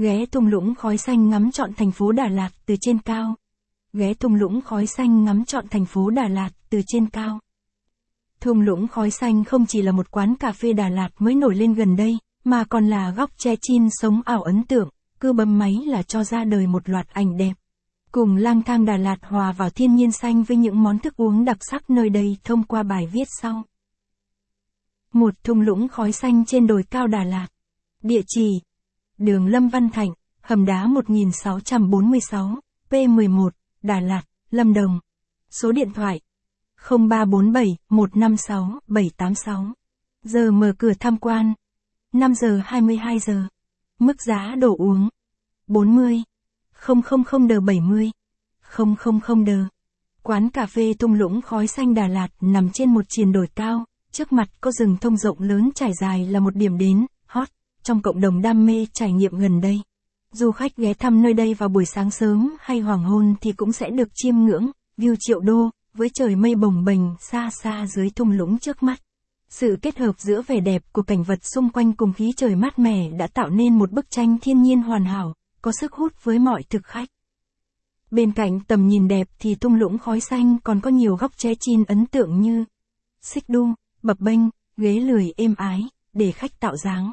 Ghé thung lũng khói xanh ngắm trọn thành phố Đà Lạt từ trên cao. Ghé thung lũng khói xanh ngắm trọn thành phố Đà Lạt từ trên cao. Thung lũng khói xanh không chỉ là một quán cà phê Đà Lạt mới nổi lên gần đây, mà còn là góc che chin sống ảo ấn tượng, cứ bấm máy là cho ra đời một loạt ảnh đẹp. Cùng lang thang Đà Lạt hòa vào thiên nhiên xanh với những món thức uống đặc sắc nơi đây thông qua bài viết sau. Một thung lũng khói xanh trên đồi cao Đà Lạt. Địa chỉ Đường Lâm Văn Thạnh, hầm đá 1646, P11, Đà Lạt, Lâm Đồng. Số điện thoại 0347 156 786. Giờ mở cửa tham quan 5 giờ 22 giờ. Mức giá đồ uống 40 000 đờ 70 000 đờ. Quán cà phê tung lũng khói xanh Đà Lạt nằm trên một triền đồi cao, trước mặt có rừng thông rộng lớn trải dài là một điểm đến, hot, trong cộng đồng đam mê trải nghiệm gần đây. Du khách ghé thăm nơi đây vào buổi sáng sớm hay hoàng hôn thì cũng sẽ được chiêm ngưỡng, view triệu đô, với trời mây bồng bềnh xa xa dưới thung lũng trước mắt. Sự kết hợp giữa vẻ đẹp của cảnh vật xung quanh cùng khí trời mát mẻ đã tạo nên một bức tranh thiên nhiên hoàn hảo, có sức hút với mọi thực khách. Bên cạnh tầm nhìn đẹp thì thung lũng khói xanh còn có nhiều góc che chin ấn tượng như xích đu, bập bênh, ghế lười êm ái, để khách tạo dáng.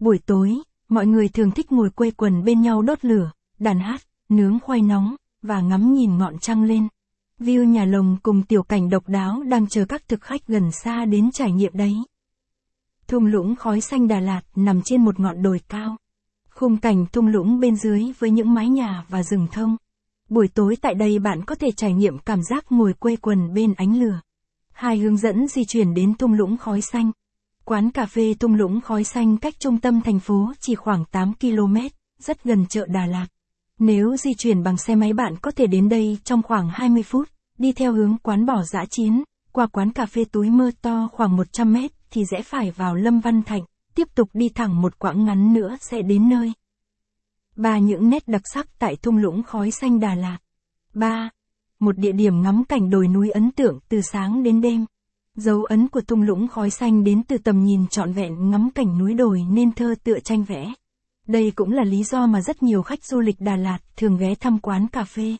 Buổi tối, mọi người thường thích ngồi quây quần bên nhau đốt lửa, đàn hát, nướng khoai nóng, và ngắm nhìn ngọn trăng lên. View nhà lồng cùng tiểu cảnh độc đáo đang chờ các thực khách gần xa đến trải nghiệm đấy. Thung lũng khói xanh Đà Lạt nằm trên một ngọn đồi cao. Khung cảnh thung lũng bên dưới với những mái nhà và rừng thông. Buổi tối tại đây bạn có thể trải nghiệm cảm giác ngồi quây quần bên ánh lửa. Hai hướng dẫn di chuyển đến thung lũng khói xanh. Quán cà phê thung lũng khói xanh cách trung tâm thành phố chỉ khoảng 8 km, rất gần chợ Đà Lạt. Nếu di chuyển bằng xe máy bạn có thể đến đây trong khoảng 20 phút, đi theo hướng quán bỏ dã chiến, qua quán cà phê túi mơ to khoảng 100 mét thì rẽ phải vào Lâm Văn Thạnh, tiếp tục đi thẳng một quãng ngắn nữa sẽ đến nơi. Ba những nét đặc sắc tại thung lũng khói xanh Đà Lạt. 3. Một địa điểm ngắm cảnh đồi núi ấn tượng từ sáng đến đêm. Dấu ấn của thung lũng khói xanh đến từ tầm nhìn trọn vẹn ngắm cảnh núi đồi nên thơ tựa tranh vẽ. Đây cũng là lý do mà rất nhiều khách du lịch Đà Lạt thường ghé thăm quán cà phê.